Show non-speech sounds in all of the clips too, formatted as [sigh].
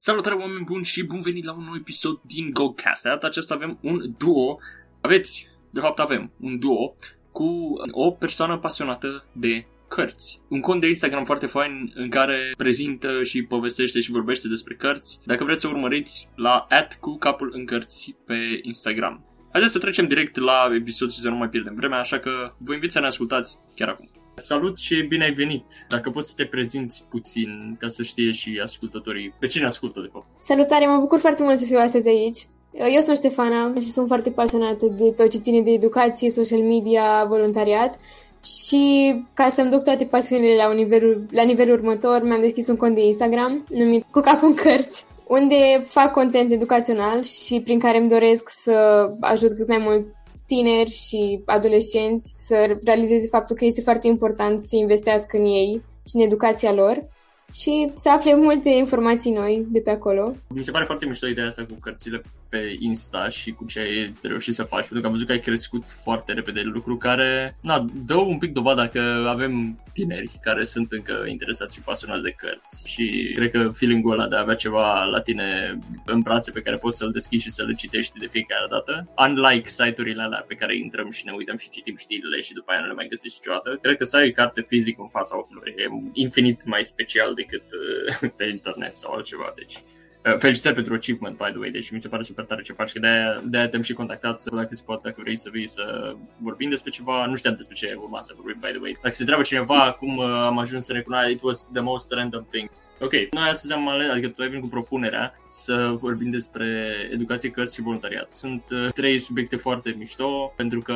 Salutare oameni buni și bun venit la un nou episod din GoCast. De data aceasta avem un duo, aveți, de fapt avem un duo cu o persoană pasionată de cărți. Un cont de Instagram foarte fain în care prezintă și povestește și vorbește despre cărți. Dacă vreți să urmăriți la at cu capul în cărți pe Instagram. Haideți să trecem direct la episod și să nu mai pierdem vremea, așa că vă invit să ne ascultați chiar acum. Salut și bine ai venit! Dacă poți să te prezinți puțin ca să știe și ascultătorii pe cine ascultă de fapt. Salutare, mă bucur foarte mult să fiu astăzi aici. Eu sunt Ștefana și sunt foarte pasionată de tot ce ține de educație, social media, voluntariat și ca să-mi duc toate pasiunile la, nivelul, la nivelul următor, mi-am deschis un cont de Instagram numit Cu capul în cărți, unde fac content educațional și prin care îmi doresc să ajut cât mai mulți tineri și adolescenți să realizeze faptul că este foarte important să investească în ei și în educația lor și să afle multe informații noi de pe acolo. Mi se pare foarte mișto ideea asta cu cărțile pe Insta și cu ce ai reușit să faci, pentru că am văzut că ai crescut foarte repede, lucru care, na, dă un pic dovada că avem tineri care sunt încă interesați și pasionați de cărți. Și cred că feeling-ul ăla de a avea ceva la tine în brațe pe care poți să-l deschizi și să-l citești de fiecare dată, unlike site-urile alea pe care intrăm și ne uităm și citim știrile și după aia nu le mai găsești niciodată, cred că să ai carte fizică în fața ochilor e infinit mai special decât uh, [laughs] pe internet sau altceva, deci Uh, felicitări pentru achievement, by the way, deci mi se pare super tare ce faci, că de-aia, de-aia te-am și contactat să dacă se poate, dacă vrei să vii să vorbim despre ceva, nu știam despre ce urma să vorbim, by the way. Dacă se întreabă cineva cum uh, am ajuns să recunoaște, it was the most random thing. Ok, noi astăzi am ales, adică tu ai venit cu propunerea să vorbim despre educație, cărți și voluntariat. Sunt uh, trei subiecte foarte mișto, pentru că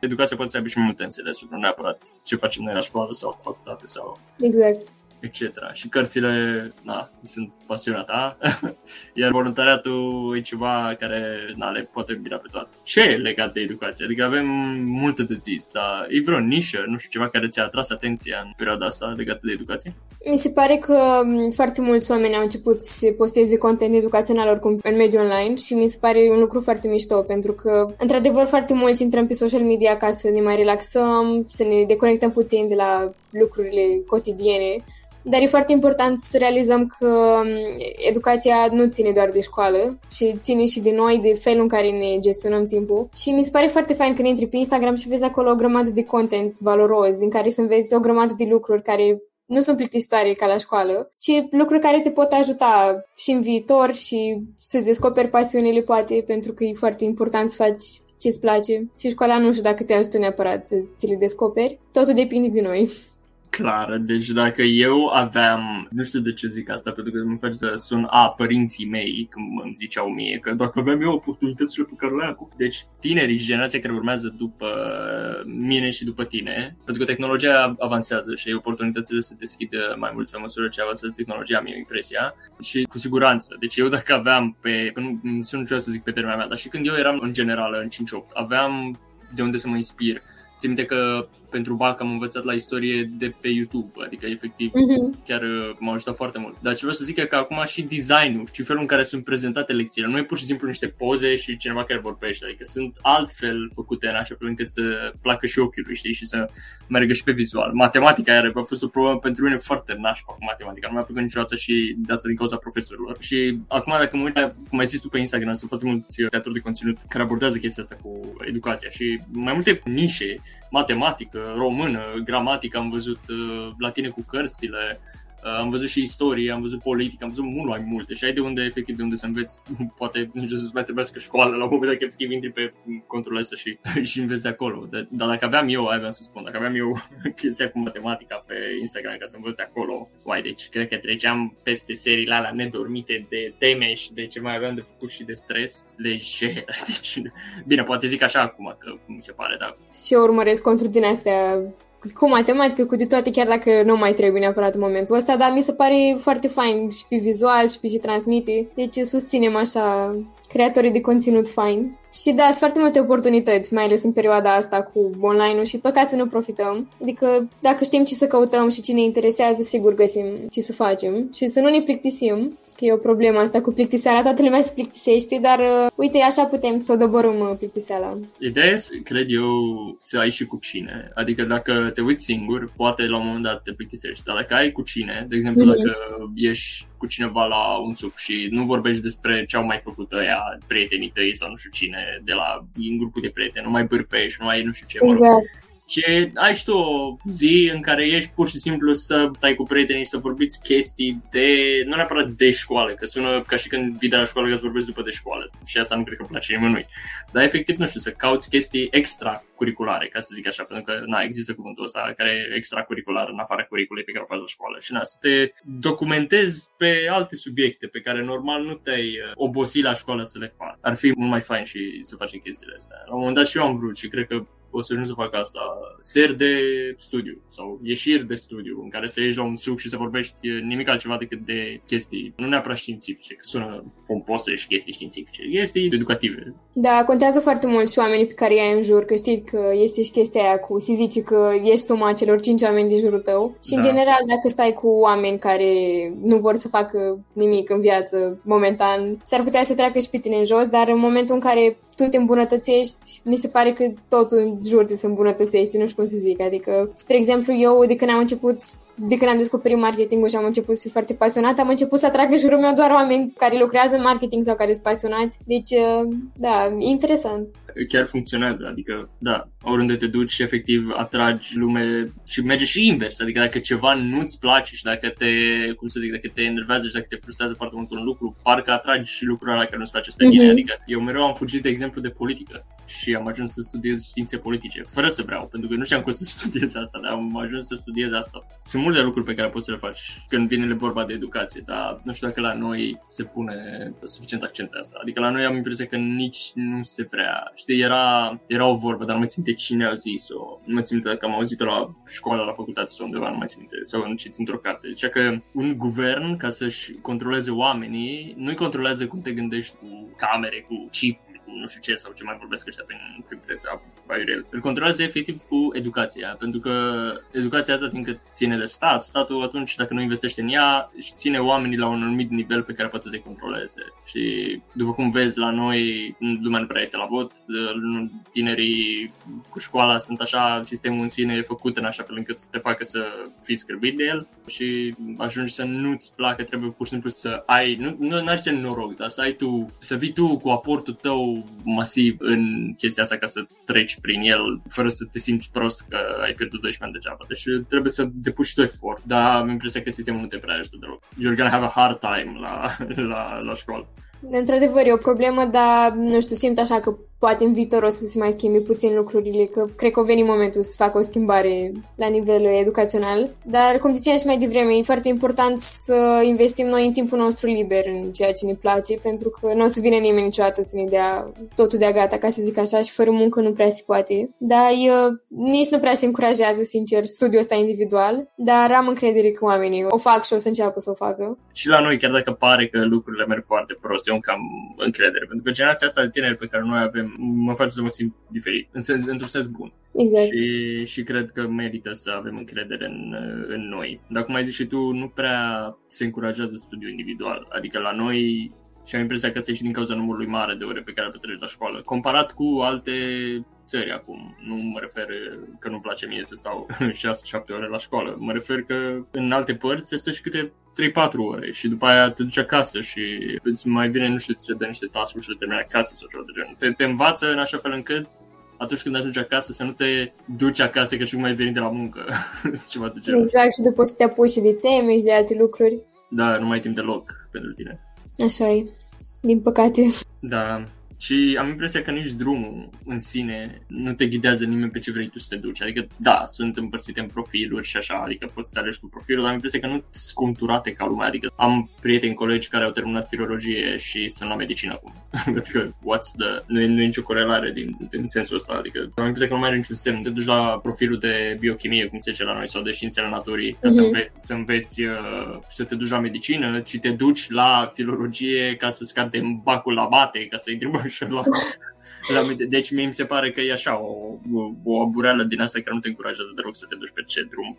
educația poate să aibă și mai multe înțelesuri, nu neapărat ce facem noi la școală sau facultate sau... Exact etc. Și cărțile, na, sunt pasionata, [laughs] iar voluntariatul e ceva care, na, le poate îmbina pe toate. Ce e legat de educație? Adică avem multe de zis, dar e vreo nișă, nu știu, ceva care ți-a atras atenția în perioada asta legată de educație? Mi se pare că foarte mulți oameni au început să posteze content educațional oricum în mediul online și mi se pare un lucru foarte mișto pentru că, într-adevăr, foarte mulți intrăm pe social media ca să ne mai relaxăm, să ne deconectăm puțin de la lucrurile cotidiene dar e foarte important să realizăm că um, educația nu ține doar de școală și ține și de noi, de felul în care ne gestionăm timpul. Și mi se pare foarte fain când intri pe Instagram și vezi acolo o grămadă de content valoros, din care să înveți o grămadă de lucruri care nu sunt plictisitoare ca la școală, ci lucruri care te pot ajuta și în viitor și să-ți descoperi pasiunile poate, pentru că e foarte important să faci ce-ți place. Și școala nu știu dacă te ajută neapărat să ți le descoperi. Totul depinde de noi clară. Deci dacă eu aveam, nu știu de ce zic asta, pentru că mă face să sun a părinții mei când îmi ziceau mie că dacă aveam eu oportunitățile pe care le am deci tinerii și generația care urmează după mine și după tine, pentru că tehnologia avansează și oportunitățile se deschid mai mult pe măsură ce avansează tehnologia, am impresia, și cu siguranță. Deci eu dacă aveam pe, nu, nu sunt niciodată să zic pe termea mea, dar și când eu eram în general în 5-8, aveam de unde să mă inspir. Țin minte că pentru BAC am învățat la istorie de pe YouTube, adică efectiv uh-huh. chiar uh, m-a ajutat foarte mult. Dar ce vreau să zic e că acum și designul și felul în care sunt prezentate lecțiile, nu e pur și simplu niște poze și cineva care vorbește, adică sunt altfel făcute în așa fel încât să placă și ochiului, știi, și să meargă și pe vizual. Matematica iar a fost o problemă pentru mine foarte nașpa cu matematica, nu mi-a plăcut niciodată și de asta din cauza profesorilor. Și acum dacă mă uit, cum ai zis tu pe Instagram, sunt foarte mulți creatori de conținut care abordează chestia asta cu educația și mai multe nișe, matematică, română, gramatică, am văzut uh, la tine cu cărțile, Uh, am văzut și istorie, am văzut politică, am văzut mult mai multe și ai de unde, efectiv, de unde să înveți, [laughs] poate nici să-ți mai trebuiască școală la un moment dat, că efectiv intri pe contul ăsta și, [laughs] și înveți de acolo. De, dar dacă aveam eu, aia vreau să spun, dacă aveam eu [laughs] chestia cu matematica pe Instagram ca să învăț acolo, uai, deci cred că treceam peste seriile alea nedormite de teme și de ce mai aveam de făcut și de stres lejer. Deci, bine, poate zic așa acum, că mi se pare, dar... Și eu urmăresc conturi din astea cu matematică, cu de toate, chiar dacă nu mai trebuie neapărat în momentul ăsta, dar mi se pare foarte fain și pe vizual și pe ce transmite. Deci susținem așa creatorii de conținut fain. Și da, sunt foarte multe oportunități, mai ales în perioada asta cu online-ul și păcat să nu profităm. Adică dacă știm ce să căutăm și ce ne interesează, sigur găsim ce să facem și să nu ne plictisim că e o problemă asta cu plictiseala, toată lumea se plictisește, dar uh, uite, așa putem să o doborâm uh, plictiseala. Ideea este, cred eu, să ai și cu cine. Adică dacă te uiți singur, poate la un moment dat te plictisești, dar dacă ai cu cine, de exemplu, mm-hmm. dacă ești cu cineva la un suc și nu vorbești despre ce au mai făcut ăia, prietenii tăi sau nu știu cine, de la în grupul de prieteni, nu mai bârfești, nu mai nu știu ce. Exact. Și ai și tu o zi în care ești pur și simplu să stai cu prietenii și să vorbiți chestii de, nu neapărat de școală, că sună ca și când vii de la școală ca să vorbești după de școală. Și asta nu cred că place nimănui. Dar efectiv, nu știu, să cauți chestii extracurriculare, ca să zic așa, pentru că, na, există cuvântul ăsta care e extracurricular în afara curriculei pe care o faci la școală. Și, na, să te documentezi pe alte subiecte pe care normal nu te-ai uh, obosit la școală să le faci. Ar fi mult mai fain și să faci chestiile astea. La un moment dat și eu am vrut și cred că o să ajung să fac asta. Seri de studiu sau ieșiri de studiu în care să ieși la un suc și să vorbești nimic altceva decât de chestii, nu neapărat științifice, că sună pompose și chestii științifice, chestii educative. Da, contează foarte mult și oamenii pe care ai în jur, că știi că este și chestia aia cu si zici că ești suma celor cinci oameni din jurul tău și da. în general dacă stai cu oameni care nu vor să facă nimic în viață momentan, s-ar putea să treacă și pe tine în jos, dar în momentul în care tu te îmbunătățești, mi se pare că totul jur ți se îmbunătățește, nu știu cum să zic. Adică, spre exemplu, eu de când am început, de când am descoperit marketingul și am început să fiu foarte pasionat, am început să atrag în jurul meu doar oameni care lucrează în marketing sau care sunt pasionați. Deci, uh, da, interesant chiar funcționează. Adică, da, oriunde te duci, efectiv atragi lume și merge și invers. Adică dacă ceva nu-ți place și dacă te, cum să zic, dacă te enervează și dacă te frustrează foarte mult un lucru, parcă atragi și lucrurile alea care nu-ți place pe tine. Mm-hmm. Adică eu mereu am fugit, de exemplu, de politică și am ajuns să studiez științe politice, fără să vreau, pentru că nu știam cum să [laughs] studiez asta, dar am ajuns să studiez asta. Sunt multe lucruri pe care poți să le faci când vine vorba de educație, dar nu știu dacă la noi se pune suficient accent pe asta. Adică la noi am impresia că nici nu se vrea Știi, era, era o vorbă, dar nu mai țin de cine a zis-o. Nu mai țin minte dacă am auzit-o la școală, la facultate sau undeva, nu mai țin minte. Sau am citit într-o carte. Deci că un guvern, ca să-și controleze oamenii, nu-i controlează cum te gândești cu camere, cu chip, nu știu ce sau ce mai vorbesc ăștia prin, prin presă, el. Îl controlează efectiv cu educația, pentru că educația atât timp cât ține de stat, statul atunci dacă nu investește în ea, își ține oamenii la un anumit nivel pe care poate să-i controleze. Și după cum vezi la noi, lumea nu prea este la vot, tinerii cu școala sunt așa, sistemul în sine e făcut în așa fel încât să te facă să fii scârbit de el și ajungi să nu-ți placă, trebuie pur și simplu să ai, nu, nu ar noroc, dar să ai tu, să vii tu cu aportul tău masiv în chestia asta ca să treci prin el fără să te simți prost că ai pierdut 12 ani degeaba. Deci trebuie să depuși și tu efort, dar am impresia că sistemul nu te prea ajută deloc. You're gonna have a hard time la, [laughs] la, la școală. Într-adevăr, e o problemă, dar, nu știu, simt așa că poate în viitor o să se mai schimbe puțin lucrurile, că cred că a venit momentul să facă o schimbare la nivel educațional. Dar, cum ziceam și mai devreme, e foarte important să investim noi în timpul nostru liber în ceea ce ne place, pentru că nu o să vină nimeni niciodată să ne dea totul de gata, ca să zic așa, și fără muncă nu prea se poate. Dar eu, nici nu prea se încurajează, sincer, studiul ăsta individual, dar am încredere că oamenii o fac și o să înceapă să o facă. Și la noi, chiar dacă pare că lucrurile merg foarte prost, eu încă am încredere, pentru că generația asta de tineri pe care noi avem mă face să mă simt diferit, în sens, într-un sens bun. Exact. Și, și cred că merită să avem încredere în, în noi. Dar cum ai zis și tu, nu prea se încurajează studiul individual. Adică la noi și am impresia că asta e și din cauza numărului mare de ore pe care le petreci la școală. Comparat cu alte țări acum. Nu mă refer că nu-mi place mie să stau [laughs] 6-7 ore la școală. Mă refer că în alte părți se stă și câte 3-4 ore și după aia te duci acasă și îți mai vine, nu știu, ți se dă niște task și le termini acasă sau ceva de genul. Te, te învață în așa fel încât atunci când ajungi acasă să nu te duci acasă că și cum ai venit de la muncă. [laughs] ceva de genul. Exact, și după să te apuci și de teme și de alte lucruri. Da, nu mai ai timp deloc pentru tine. Așa e, din păcate. Da, și am impresia că nici drumul în sine nu te ghidează nimeni pe ce vrei tu să te duci. Adică, da, sunt împărțite în profiluri și așa, adică poți să alegi tu profilul, dar am impresia că nu sunt conturate ca lumea. Adică am prieteni, colegi care au terminat filologie și sunt la medicină acum. [laughs] adică, what's the... Nu e, nu e nicio corelare din, din sensul ăsta. Adică am impresia că nu mai are niciun semn. Te duci la profilul de biochimie, cum se zice la noi, sau de științele naturii, ca uh-huh. să mhm. înveți, să înveți uh, să te duci la medicină, și te duci la filologie ca să scapi de bacul la bate, ca să-i ușor la, la Deci mie mi se pare că e așa o, o, o abureală din asta care nu te încurajează deloc să te duci pe ce drum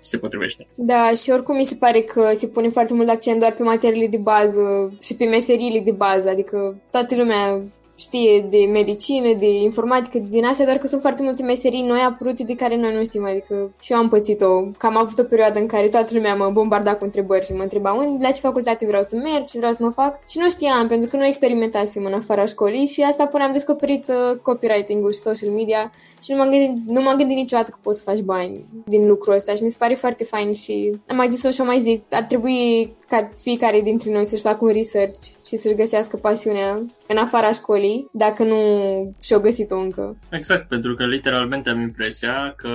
se potrivește. Da, și oricum mi se pare că se pune foarte mult accent doar pe materiile de bază și pe meseriile de bază, adică toată lumea știe de medicină, de informatică, din astea, doar că sunt foarte multe meserii noi apărute de care noi nu știm, adică și eu am pățit-o, că am avut o perioadă în care toată lumea mă bombarda cu întrebări și mă întreba unde, la ce facultate vreau să merg, ce vreau să mă fac? Și nu știam, pentru că nu experimentasem în afara școlii și asta până am descoperit uh, copywriting-ul și social media și nu m-am gândit, nu m-am gândit niciodată că poți să faci bani din lucrul ăsta și mi se pare foarte fain și am mai zis-o și am mai zic, ar trebui ca fiecare dintre noi să-și facă un research și să-și găsească pasiunea în afara școlii, dacă nu și-o găsit-o încă. Exact, pentru că literalmente am impresia că,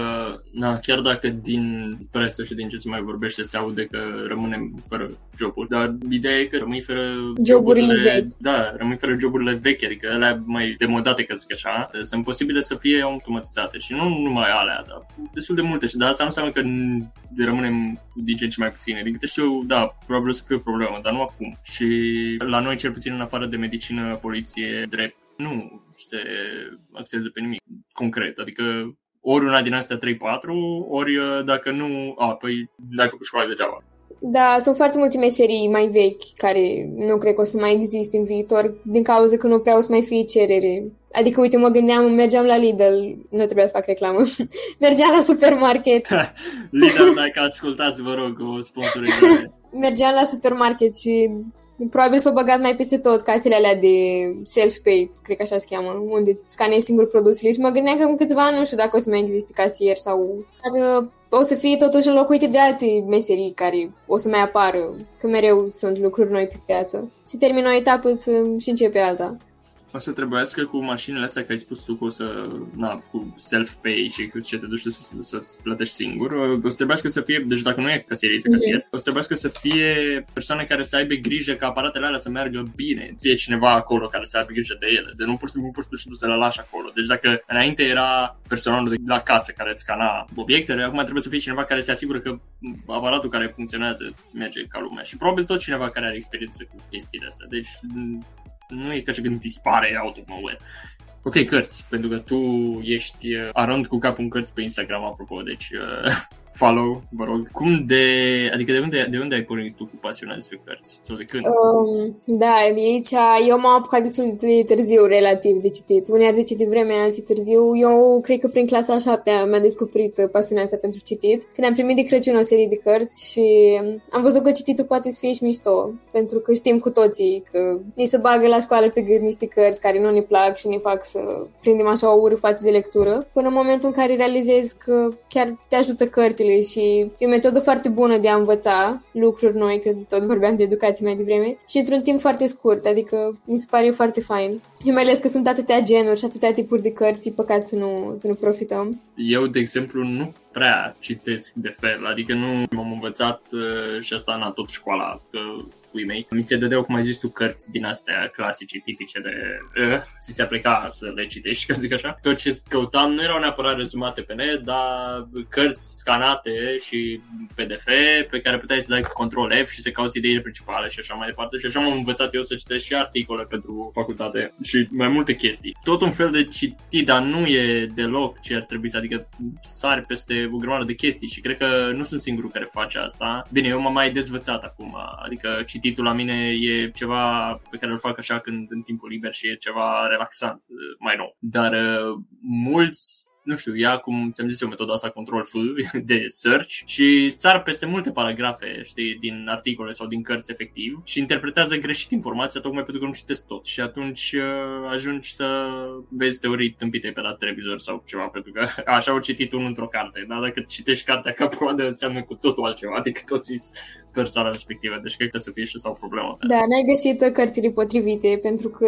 na, chiar dacă din presă și din ce se mai vorbește se aude că rămânem fără joburi, dar ideea e că rămâi fără joburile, joburile vechi. Da, rămâi fără joburile vechi, adică alea mai demodate, că zic așa, sunt posibile să fie automatizate și nu numai alea, dar destul de multe și de asta nu înseamnă că rămânem din ce în ce mai puține. Din câte știu, da, probabil o să fie o problemă, dar nu acum. Și la noi, cel puțin în afară de medicină, poliție, drept, nu se axează pe nimic concret. Adică ori una din astea 3-4, ori uh, dacă nu, a, păi n-ai făcut școală degeaba. Da, sunt foarte multe meserii mai vechi care nu cred că o să mai existe în viitor din cauza că nu prea o să mai fie cerere. Adică, uite, mă gândeam, mergeam la Lidl, nu trebuia să fac reclamă, [laughs] mergeam la supermarket. [laughs] Lidl, dacă ascultați, vă rog, o sponsorizare. mergeam la supermarket și Probabil s-au băgat mai peste tot casele alea de self-pay, cred că așa se cheamă, unde scanezi singur produsele și mă gândeam că în câțiva ani nu știu dacă o să mai existe casier sau... Dar uh, o să fie totuși înlocuite de alte meserii care o să mai apară, că mereu sunt lucruri noi pe piață. Se termină o etapă să și începe alta o să trebuiască cu mașinile astea, că ai spus tu că o să, na, cu self-pay și cu ce te duci să, să-ți plătești singur, o să trebuiască să fie, deci dacă nu e casierii, mm-hmm. casier, o să trebuiască să fie persoane care să aibă grijă ca aparatele alea să meargă bine, fie cineva acolo care să aibă grijă de ele, de nu pur și simplu, pur și simplu să le lași acolo. Deci dacă înainte era personalul de la casă care îți scana obiectele, acum trebuie să fie cineva care se asigură că aparatul care funcționează merge ca lumea și probabil tot cineva care are experiență cu chestiile astea. Deci nu e ca și când dispare out of nowhere. Ok, cărți, pentru că tu ești uh, arond cu capul în cărți pe Instagram, apropo, deci uh, [laughs] follow, vă rog. Cum de, adică de unde, de unde ai pornit tu cu pasiunea despre cărți? Sau de când? Um, da, aici eu m-am apucat destul de târziu relativ de citit. Unii ar zice de vreme, alții târziu. Eu cred că prin clasa a șaptea mi-am descoperit pasiunea asta pentru citit. Când am primit de Crăciun o serie de cărți și am văzut că cititul poate să fie și mișto. Pentru că știm cu toții că ni se bagă la școală pe gând niște cărți care nu ne plac și ne fac să prindem așa o ură față de lectură. Până în momentul în care realizezi că chiar te ajută cărți cărțile și e o metodă foarte bună de a învăța lucruri noi, că tot vorbeam de educație mai devreme, și într-un timp foarte scurt, adică mi se pare foarte fain. Și mai ales că sunt atâtea genuri și atâtea tipuri de cărți, e păcat să nu, să nu profităm. Eu, de exemplu, nu prea citesc de fel, adică nu m-am învățat uh, și asta în tot școala, că puii mei. Mi se dădeau, cum ai zis tu, cărți din astea clasice, tipice de uh, ți se aplica să le citești, [laughs] ca zic așa. Tot ce căutam nu erau neapărat rezumate pe net, dar cărți scanate și PDF pe care puteai să dai control F și să cauți ideile principale și așa mai departe. Și așa m-am învățat eu să citesc și articole pentru facultate și mai multe chestii. Tot un fel de citit, dar nu e deloc ce ar trebui să, adică sari peste o grămadă de chestii și cred că nu sunt singurul care face asta. Bine, eu m-am mai dezvățat acum, adică cititul la mine e ceva pe care îl fac așa când în timpul liber și e ceva relaxant, mai nou. Dar uh, mulți nu știu, ia cum ți-am zis eu metoda asta control F [laughs] de search și sar peste multe paragrafe, știi, din articole sau din cărți efectiv și interpretează greșit informația tocmai pentru că nu citesc tot. Și atunci uh, ajungi să vezi teorii tâmpite pe la televizor sau ceva pentru că [laughs] așa au citit unul într-o carte, dar dacă citești cartea ca coadă înseamnă cu totul altceva, adică toți persoana respectivă, deci cred că să fie și sau o problemă. Da, n-ai găsit cărțile potrivite, pentru că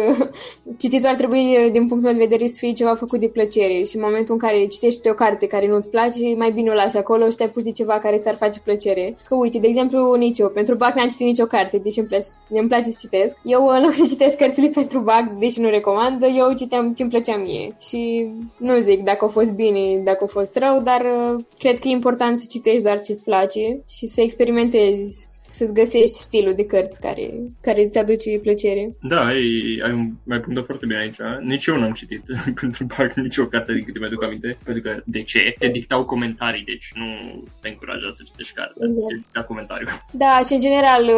cititul ar trebui, din punctul meu de vedere, să fie ceva făcut de plăcere și în momentul în care citești o carte care nu-ți place, mai bine o lași acolo și te apuci de ceva care ți-ar face plăcere. Că uite, de exemplu, nici eu, pentru BAC n-am citit nicio carte, deși îmi place, îmi place să citesc. Eu, în loc să citesc cărțile [laughs] pentru BAC, deși nu recomand, eu citeam ce îmi plăcea mie. Și nu zic dacă a fost bine, dacă a fost rău, dar uh, cred că e important să citești doar ce-ți place și să experimentezi să-ți găsești stilul de cărți care, care îți aduce plăcere. Da, ai, ai, un, ai punctat foarte bine aici. Nici eu n-am citit [laughs] pentru parcă nici o carte din câte mi-aduc aminte. Pentru că, de ce? Te dictau comentarii, deci nu te încuraja să citești cartea, exact. să dicta comentariu. Da, și în general,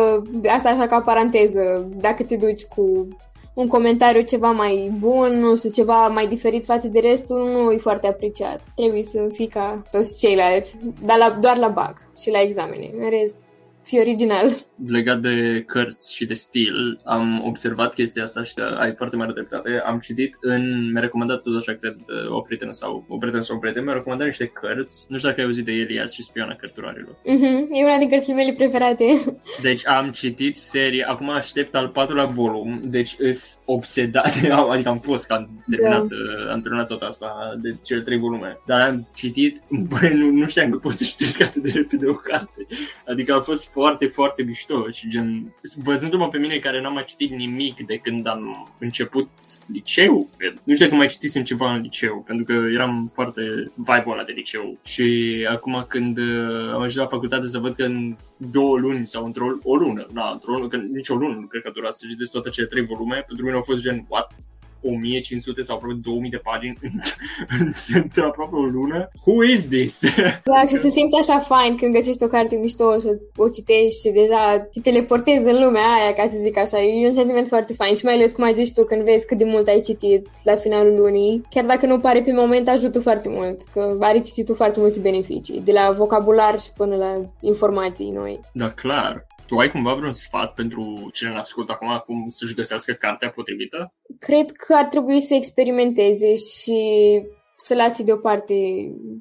asta așa ca paranteză, dacă te duci cu un comentariu ceva mai bun, nu știu, ceva mai diferit față de restul, nu e foarte apreciat. Trebuie să fii ca toți ceilalți, dar la, doar la bag și la examene. În rest, fi original. Legat de cărți și de stil, am observat chestia asta și ai foarte mare dreptate. Am citit în, mi-a recomandat tot așa, cred, o prietenă sau o prietenă sau un prieten, mi-a recomandat niște cărți. Nu știu dacă ai auzit de Elias și Spiona Cărturarilor. Mm-hmm. E una din cărțile mele preferate. [laughs] Deci am citit serie, acum aștept al patrulea volum, deci îs obsedat, [laughs] adică am fost, că am terminat, da. am terminat tot asta de cele trei volume, dar am citit, [laughs] bă, nu, nu știam că pot să citesc atât de repede o carte. Adică a fost foarte, foarte mișto și gen, văzându-mă pe mine care n-am mai citit nimic de când am început liceu, nu știu cum mai citisem ceva în liceu, pentru că eram foarte vibe ăla de liceu și acum când uh, am ajuns la facultate să văd că în două luni sau într-o o lună, da, într-o lună, că nici o lună nu cred că a durat să citesc toate cele trei volume, pentru mine au fost gen, what? 1500 sau aproape 2000 de pagini [laughs] într aproape o lună. Who is this? [laughs] Exact, și se simte așa fain când găsești o carte mișto și o citești și deja te teleportezi în lumea aia, ca să zic așa. E un sentiment foarte fain și mai ales, cum ai zis tu, când vezi cât de mult ai citit la finalul lunii, chiar dacă nu pare pe moment, ajută foarte mult, că are cititul foarte multe beneficii, de la vocabular și până la informații noi. Da, clar. Tu ai cumva vreun sfat pentru cine ne ascultă acum cum să-și găsească cartea potrivită? Cred că ar trebui să experimenteze și să lasi deoparte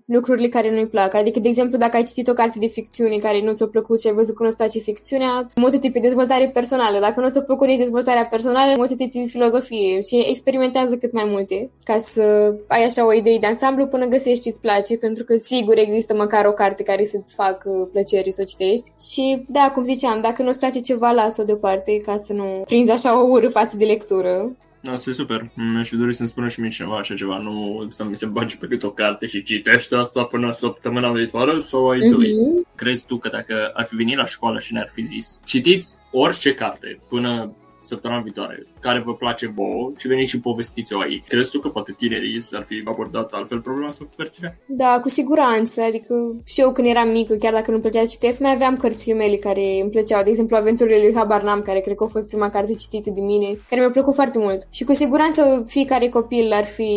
lucrurile care nu-i plac. Adică, de exemplu, dacă ai citit o carte de ficțiune care nu ți-a plăcut și ai văzut că nu-ți place ficțiunea, multe tipi dezvoltare personală. Dacă nu ți-a plăcut nici dezvoltarea personală, multe tipi filozofie și experimentează cât mai multe ca să ai așa o idee de ansamblu până găsești ce-ți place, pentru că sigur există măcar o carte care să-ți facă plăcere să o citești. Și, da, cum ziceam, dacă nu-ți place ceva, lasă-o deoparte ca să nu prinzi așa o ură față de lectură. Asta e super. Mi-aș fi dorit să-mi spună și mie cineva așa ceva, nu să mi se bage pe cât o carte și citește asta până săptămâna viitoare sau ai mm-hmm. doi. Crezi tu că dacă ar fi venit la școală și ne-ar fi zis, citiți orice carte până săptămâna viitoare, care vă place vouă și veniți și povestiți-o aici. Crezi tu că poate tinerii s-ar fi abordat altfel problema asta cu cărțile? Da, cu siguranță. Adică și eu când eram mică, chiar dacă nu plăcea să citesc, mai aveam cărțile mele care îmi plăceau. De exemplu, Aventurile lui Habar N-am, care cred că a fost prima carte citită de mine, care mi-a plăcut foarte mult. Și cu siguranță fiecare copil ar fi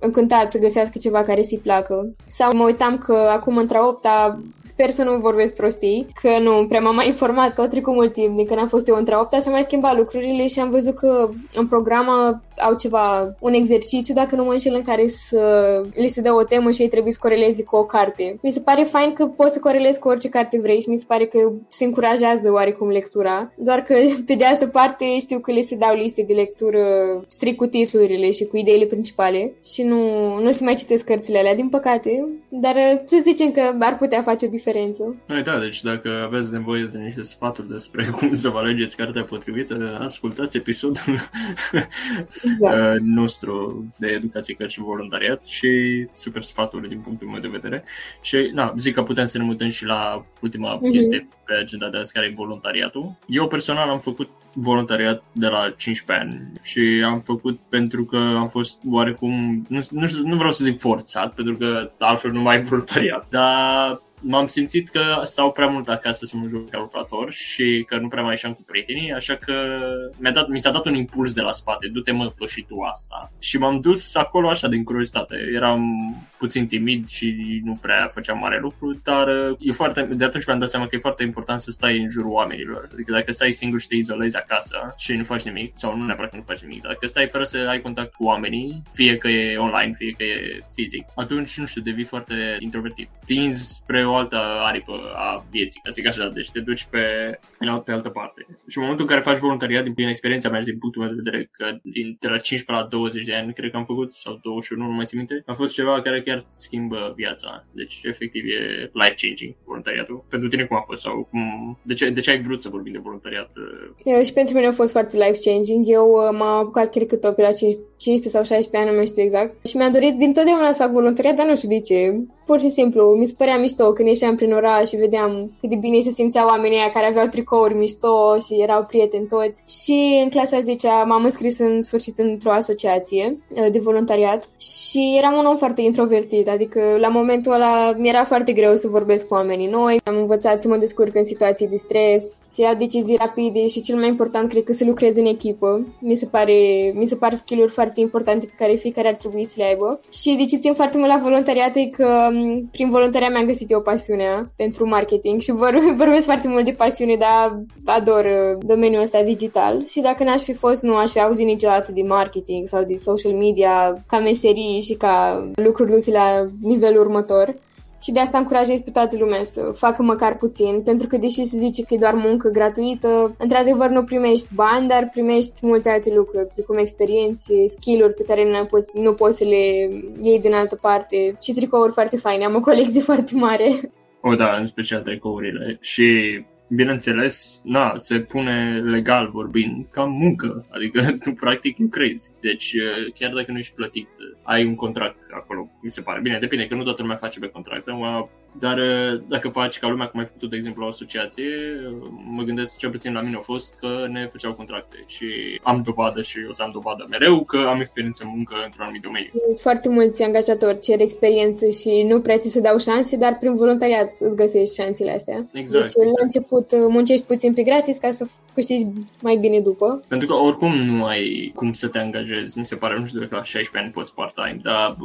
încântat să găsească ceva care să-i placă. Sau mă uitam că acum între 8 sper să nu vorbesc prostii, că nu prea m-am mai informat, că au trecut mult timp de când am fost eu între 8 să mai schimba lucrurile și am văzut că în program au ceva, un exercițiu, dacă nu mă înșel, în care să li se dă o temă și ei trebuie să coreleze cu o carte. Mi se pare fain că poți să corelezi cu orice carte vrei și mi se pare că se încurajează oarecum lectura, doar că [laughs] pe de altă parte știu că le se dau liste de lectură strict cu titlurile și cu ideile principale și nu, nu se mai citesc cărțile alea, din păcate, dar să zicem că ar putea face o diferență. Ai, da, deci dacă aveți nevoie de niște sfaturi despre [laughs] cum să vă alegeți cartea potrivită, ascultați episodul [laughs] exact. Uh, nostru de educație ca și voluntariat și super sfaturi din punctul meu de vedere. Și na, zic că putem să ne mutăm și la ultima mm-hmm. chestie pe agenda de azi, care e voluntariatul. Eu personal am făcut voluntariat de la 15 ani și am făcut pentru că am fost oarecum, nu, nu, nu vreau să zic forțat, pentru că altfel nu mai ai voluntariat, dar m-am simțit că stau prea mult acasă să mă joc calculator și că nu prea mai ieșeam cu prietenii, așa că mi-a dat, mi s-a dat un impuls de la spate, du-te mă, fă și tu asta. Și m-am dus acolo așa din curiozitate. Eram puțin timid și nu prea făceam mare lucru, dar e foarte, de atunci mi-am dat seama că e foarte important să stai în jurul oamenilor. Adică dacă stai singur și te izolezi acasă și nu faci nimic, sau nu neapărat că nu faci nimic, dacă stai fără să ai contact cu oamenii, fie că e online, fie că e fizic, atunci, nu știu, devii foarte introvertit. Tinzi spre o altă aripă a vieții, ca să zic așa, deci te duci pe, pe altă parte. Și în momentul în care faci voluntariat, din experiența mea din punctul meu de vedere, că din, de la 15 la 20 de ani, cred că am făcut, sau 21, nu mai țin minte, a fost ceva care chiar schimbă viața. Deci, efectiv, e life-changing voluntariatul. Pentru tine cum a fost? Sau cum, de, ce, de ce ai vrut să vorbim de voluntariat? Eu, și pentru mine a fost foarte life-changing. Eu uh, m-am apucat, cred că tot pe la 15 sau 16 ani, nu mai știu exact. Și mi-am dorit din totdeauna să fac voluntariat, dar nu știu de ce. Pur și simplu, mi se părea mișto când ieșeam prin oraș și vedeam cât de bine se simțeau oamenii aia care aveau tricouri mișto și erau prieteni toți. Și în clasa 10 m-am înscris în sfârșit într-o asociație uh, de voluntariat și eram un om foarte introvertit, adică la momentul ăla mi-era foarte greu să vorbesc cu oamenii noi. Am învățat să mă descurc în situații de stres, să iau decizii rapide și cel mai important cred că să lucrez în echipă. Mi se pare, mi se par skill-uri foarte importante pe care fiecare ar trebui să le aibă. Și de ce țin foarte mult la voluntariat e că prin voluntariat mi-am găsit eu pasiunea pentru marketing și [laughs] vorbesc foarte mult de pasiune, dar ador uh, domeniul ăsta digital și dacă n-aș fi fost, nu aș fi auzit niciodată de marketing sau de social media ca meserii și ca lucruri duse la nivelul următor. Și de asta încurajez pe toată lumea să facă măcar puțin, pentru că deși se zice că e doar muncă gratuită, într-adevăr nu primești bani, dar primești multe alte lucruri, precum experiențe, skill-uri pe care nu poți, nu poți să le iei din altă parte și tricouri foarte faine. Am o colecție [laughs] foarte mare. O, da, în special tricourile. Și bineînțeles, na, se pune legal vorbind ca muncă, adică [laughs] tu practic lucrezi. Deci chiar dacă nu ești plătit, ai un contract acolo, mi se pare. Bine, depinde, că nu toată lumea face pe contract. Dar uh, dacă faci ca lumea, cum ai făcut, de exemplu, o asociație, uh, mă gândesc cel puțin la mine a fost că ne făceau contracte și am dovadă și o să am dovadă mereu că am experiență în muncă într-un anumit domeniu. Foarte mulți angajatori cer experiență și nu prea ți se dau șanse, dar prin voluntariat îți găsești șansele astea. Exact. Deci la început uh, muncești puțin pe gratis ca să câștigi mai bine după. Pentru că oricum nu ai cum să te angajezi, mi se pare, nu știu dacă la 16 ani poți part-time, dar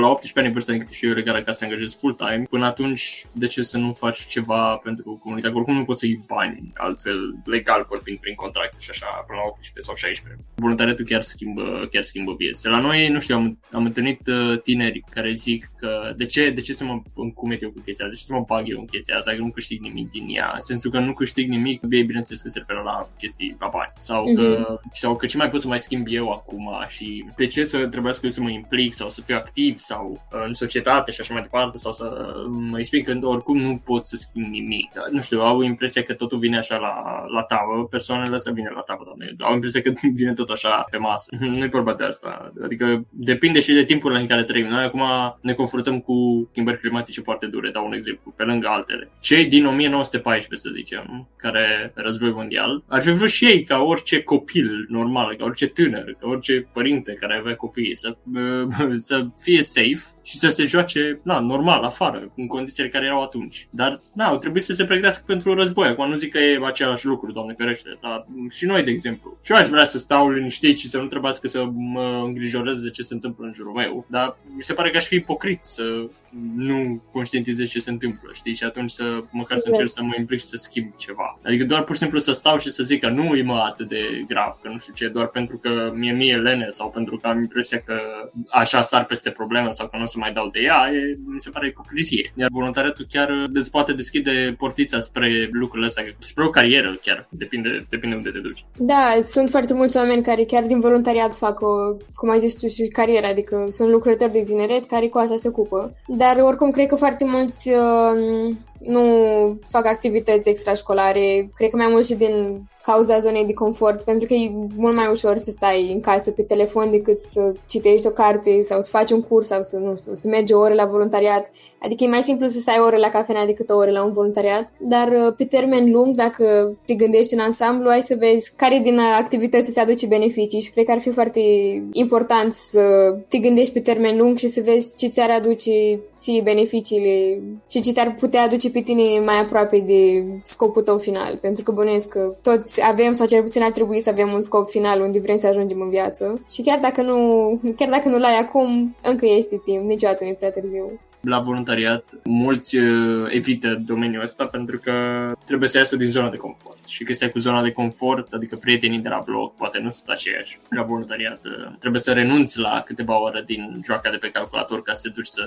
la 18 ani vârsta în cât și eu legală ca să te angajezi full-time, până atunci atunci de ce să nu faci ceva pentru comunitate? Oricum nu poți să iei bani, altfel legal vorbind prin contract și așa, până la 18 sau 16. Voluntariatul chiar schimbă, chiar schimbă vieți. La noi, nu știu, am, am întâlnit uh, tineri care zic că de ce, de ce să mă încumet eu cu chestia de ce să mă bag eu în chestia asta, că nu câștig nimic din ea, în sensul că nu câștig nimic, bine, bineînțeles că se referă la chestii, la bani, sau că, uh-huh. sau că ce mai pot să mai schimb eu acum și de ce să trebuiască eu să mă implic sau să fiu activ sau uh, în societate și așa mai departe, sau să mă explic că oricum nu pot să schimb nimic. Nu știu, au impresia că totul vine așa la, la tavă, persoanele astea vine la tavă, doamne. Au impresia că [laughs] vine tot așa pe masă. [laughs] Nu-i vorba de asta. Adică depinde și de timpurile în care trăim. Noi acum ne confruntăm cu schimbări climatice foarte dure, dau un exemplu, pe lângă altele. Cei din 1914, să zicem, care război mondial, ar fi vrut și ei, ca orice copil normal, ca orice tânăr, ca orice părinte care avea copii, să, [laughs] să fie safe și să se joace, na, normal, afară, în condițiile care erau atunci. Dar, na, au trebuit să se pregătească pentru război. Acum nu zic că e același lucru, doamne ferește, dar și noi, de exemplu. Și eu aș vrea să stau liniștit și să nu trebuiască să mă îngrijorez de ce se întâmplă în jurul meu. Dar mi se pare că aș fi ipocrit să nu conștientizez ce se întâmplă, știi? Și atunci să măcar să încerc să mă implic și să schimb ceva. Adică doar pur și simplu să stau și să zic că nu e mă atât de grav, că nu știu ce, doar pentru că mie mie lene sau pentru că am impresia că așa sar peste problemă sau că nu o să mai dau de ea, e, mi se pare ipocrizie. Iar voluntariatul chiar îți poate deschide portița spre lucrurile astea, spre o carieră chiar, depinde, depinde unde te duci. Da, sunt foarte mulți oameni care chiar din voluntariat fac o, cum ai zis tu, și carieră, adică sunt lucrători de tineret care cu asta se ocupă. Dar oricum cred că foarte mulți uh, nu fac activități extrașcolare, cred că mai mult și din cauza zonei de confort, pentru că e mult mai ușor să stai în casă pe telefon decât să citești o carte sau să faci un curs sau să, nu știu, să mergi o oră la voluntariat. Adică e mai simplu să stai o oră la cafenea decât o oră la un voluntariat, dar uh, pe termen lung, dacă te gândești în ansamblu, ai să vezi care din activități îți aduce beneficii și cred că ar fi foarte important să te gândești pe termen lung și să vezi ce ți-ar aduce ție beneficiile și ce te-ar putea aduce pe tine mai aproape de scopul tău final, pentru că bănuiesc că toți toți avem, sau cel puțin ar trebui să avem un scop final unde vrem să ajungem în viață. Și chiar dacă nu, chiar dacă nu l-ai acum, încă este timp, niciodată nu e prea târziu la voluntariat, mulți uh, evită domeniul ăsta pentru că trebuie să iasă din zona de confort. Și chestia cu zona de confort, adică prietenii de la blog, poate nu sunt aceiași. La voluntariat uh, trebuie să renunți la câteva ore din joaca de pe calculator ca să te duci să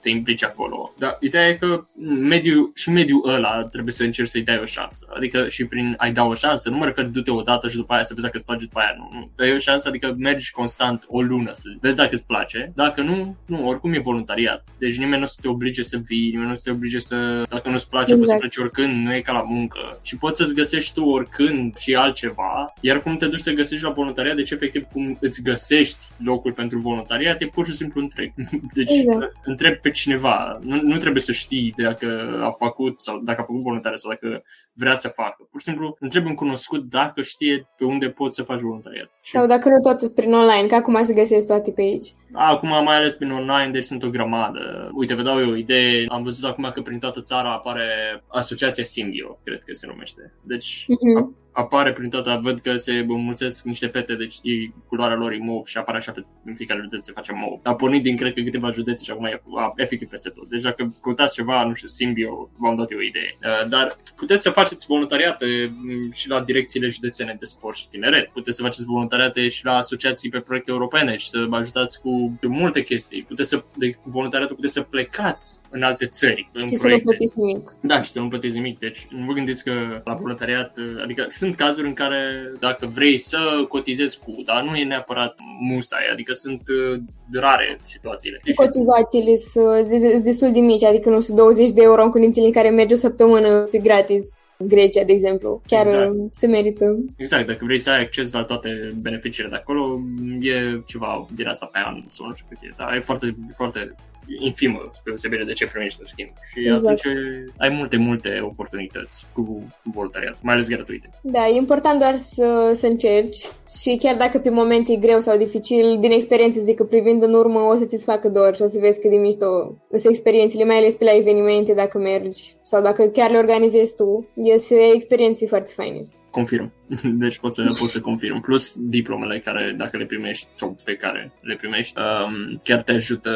te implici acolo. Dar ideea e că mediul, și mediul ăla trebuie să încerci să-i dai o șansă. Adică și prin ai da o șansă, nu mă refer du-te o dată și după aia să vezi dacă îți place după aia. Nu, nu. Dai o șansă, adică mergi constant o lună să vezi dacă îți place. Dacă nu, nu, oricum e voluntariat. Deci Deci nimeni nu o să te oblige să vii, nimeni nu o să te oblige să, dacă nu-ți place, exact. poți să pleci oricând, nu e ca la muncă. Și poți să-ți găsești tu oricând și altceva, iar cum te duci să găsești la voluntariat, deci efectiv cum îți găsești locul pentru voluntariat, e pur și simplu întreg. [laughs] Deci exact. întreb pe cineva. Nu, nu trebuie să știi dacă a făcut sau dacă a făcut voluntariat sau dacă vrea să facă. Pur și simplu întreb un cunoscut dacă știe pe unde poți să faci voluntariat. Sau dacă nu tot prin online, că acum se găsesc toate pe aici. Acum mai ales prin online, deci sunt o grămadă. Uite, vă dau eu o idee. Am văzut acum că prin toată țara apare Asociația Simbio, cred că se numește. Deci uh-huh apare prin toată, văd că se înmulțesc niște pete, deci e, culoarea lor e mov și apare așa pe, în fiecare județ se face mov. A pornit din, cred că, câteva județe și acum e a, efectiv peste tot. Deci dacă căutați ceva, nu știu, Simbio, v-am dat eu o idee. Uh, dar puteți să faceți voluntariate mm, și la direcțiile județene de sport și tineret. Puteți să faceți voluntariate și la asociații pe proiecte europene și să vă ajutați cu multe chestii. Puteți să, de voluntariatul puteți să plecați în alte țări. În și proiecte. să nu plătiți nimic. Da, și să nu plătiți nimic. Deci nu vă gândiți că la voluntariat, adică sunt cazuri în care dacă vrei să cotizezi cu, dar nu e neapărat musai, adică sunt uh, rare situațiile. Cotizațiile sunt destul de mici, adică nu știu, 20 de euro în condițiile în care mergi o săptămână pe gratis Grecia, de exemplu. Chiar exact. Uh, se merită. Exact, dacă vrei să ai acces la toate beneficiile de acolo, e ceva din asta pe an sau nu știu cât e, dar e foarte, foarte infimă spre deosebire de ce primești în schimb. Și exact. atunci ai multe, multe oportunități cu voluntariat, mai ales gratuite. Da, e important doar să, să încerci și chiar dacă pe moment e greu sau dificil, din experiență zic că privind în urmă o să ți facă dor și o să vezi cât de mișto sunt experiențele, mai ales pe la evenimente dacă mergi sau dacă chiar le organizezi tu, ies experiențe foarte faine. Confirm. [laughs] Deci pot să, pot să confirm. Plus diplomele care, dacă le primești sau pe care le primești, um, chiar te ajută,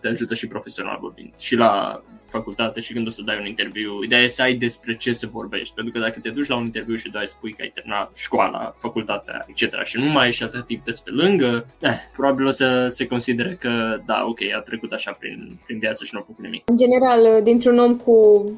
te ajută și profesional vorbind. Și la facultate și când o să dai un interviu, ideea e să ai despre ce să vorbești. Pentru că dacă te duci la un interviu și dai spui că ai terminat școala, facultatea, etc. și nu mai ai și atât activități pe lângă, eh, probabil o să se considere că, da, ok, a trecut așa prin, prin viață și nu a făcut nimic. În general, dintr-un om cu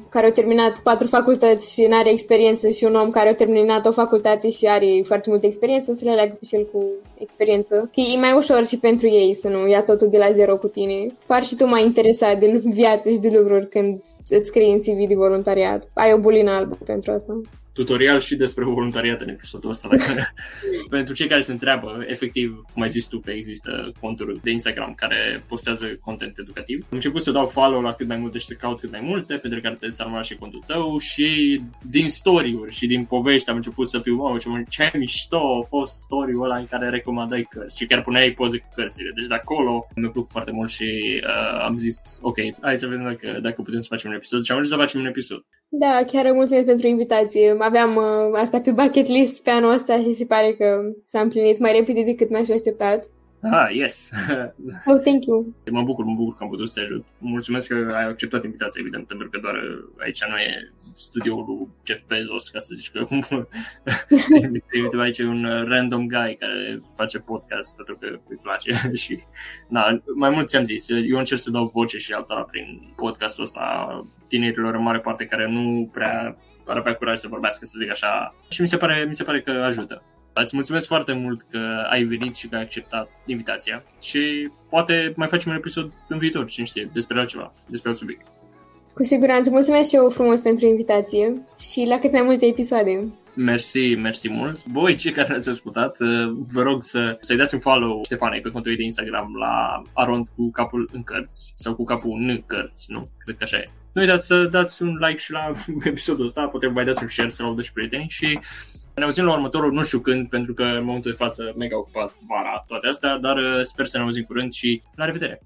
care a terminat patru facultăți și nu are experiență și un om care a terminat o facultate și are foarte multă experiență, o să le aleagă pe cel cu experiență. Că e mai ușor și pentru ei să nu ia totul de la zero cu tine. Par și tu mai interesat de viață și de lucruri când îți scrii în CV de voluntariat. Ai o bulină albă pentru asta tutorial și despre voluntariat în episodul ăsta. Dacă... [laughs] Pentru cei care se întreabă, efectiv, cum ai zis tu, că există conturi de Instagram care postează content educativ. Am început să dau follow la cât mai multe și să caut cât mai multe, pentru care te să și contul tău și din story-uri și din povești am început să fiu, wow, ce mișto a fost story-ul ăla în care recomandai cărți și chiar puneai poze cu cărțile. Deci de acolo mi-a plăcut foarte mult și uh, am zis, ok, hai să vedem dacă, dacă putem să facem un episod și am ajuns să facem un episod. Da, chiar mulțumesc pentru invitație. Aveam uh, asta pe bucket list pe anul ăsta și se pare că s-a împlinit mai repede decât mi-aș fi așteptat. Ah, yes. [laughs] oh, thank you. Mă bucur, mă bucur că am putut să te ajut. Mulțumesc că ai acceptat invitația, evident, pentru că doar aici nu e studioul lui Jeff Bezos, ca să zici că [laughs] te aici un random guy care face podcast pentru că îi place [laughs] și na, mai mult ți-am zis, eu încerc să dau voce și altora prin podcastul ăsta tinerilor în mare parte care nu prea ar avea curaj să vorbească, să zic așa. Și mi se pare, mi se pare că ajută. Îți mulțumesc foarte mult că ai venit și că ai acceptat invitația și poate mai facem un episod în viitor, cine știe, despre altceva, despre alt subiect. Cu siguranță. Mulțumesc și eu frumos pentru invitație și la cât mai multe episoade. Mersi, mersi mult. Voi, cei care ne-ați ascultat, uh, vă rog să, să-i dați un follow Ștefanei pe contul de Instagram la arond cu capul în cărți sau cu capul în cărți, nu? Cred că așa e. Nu uitați să dați un like și la [laughs] episodul ăsta, poate mai dați un share să-l audă și prietenii și ne auzim la următorul, nu știu când, pentru că în momentul de față mega ocupat vara toate astea, dar uh, sper să ne auzim curând și la revedere!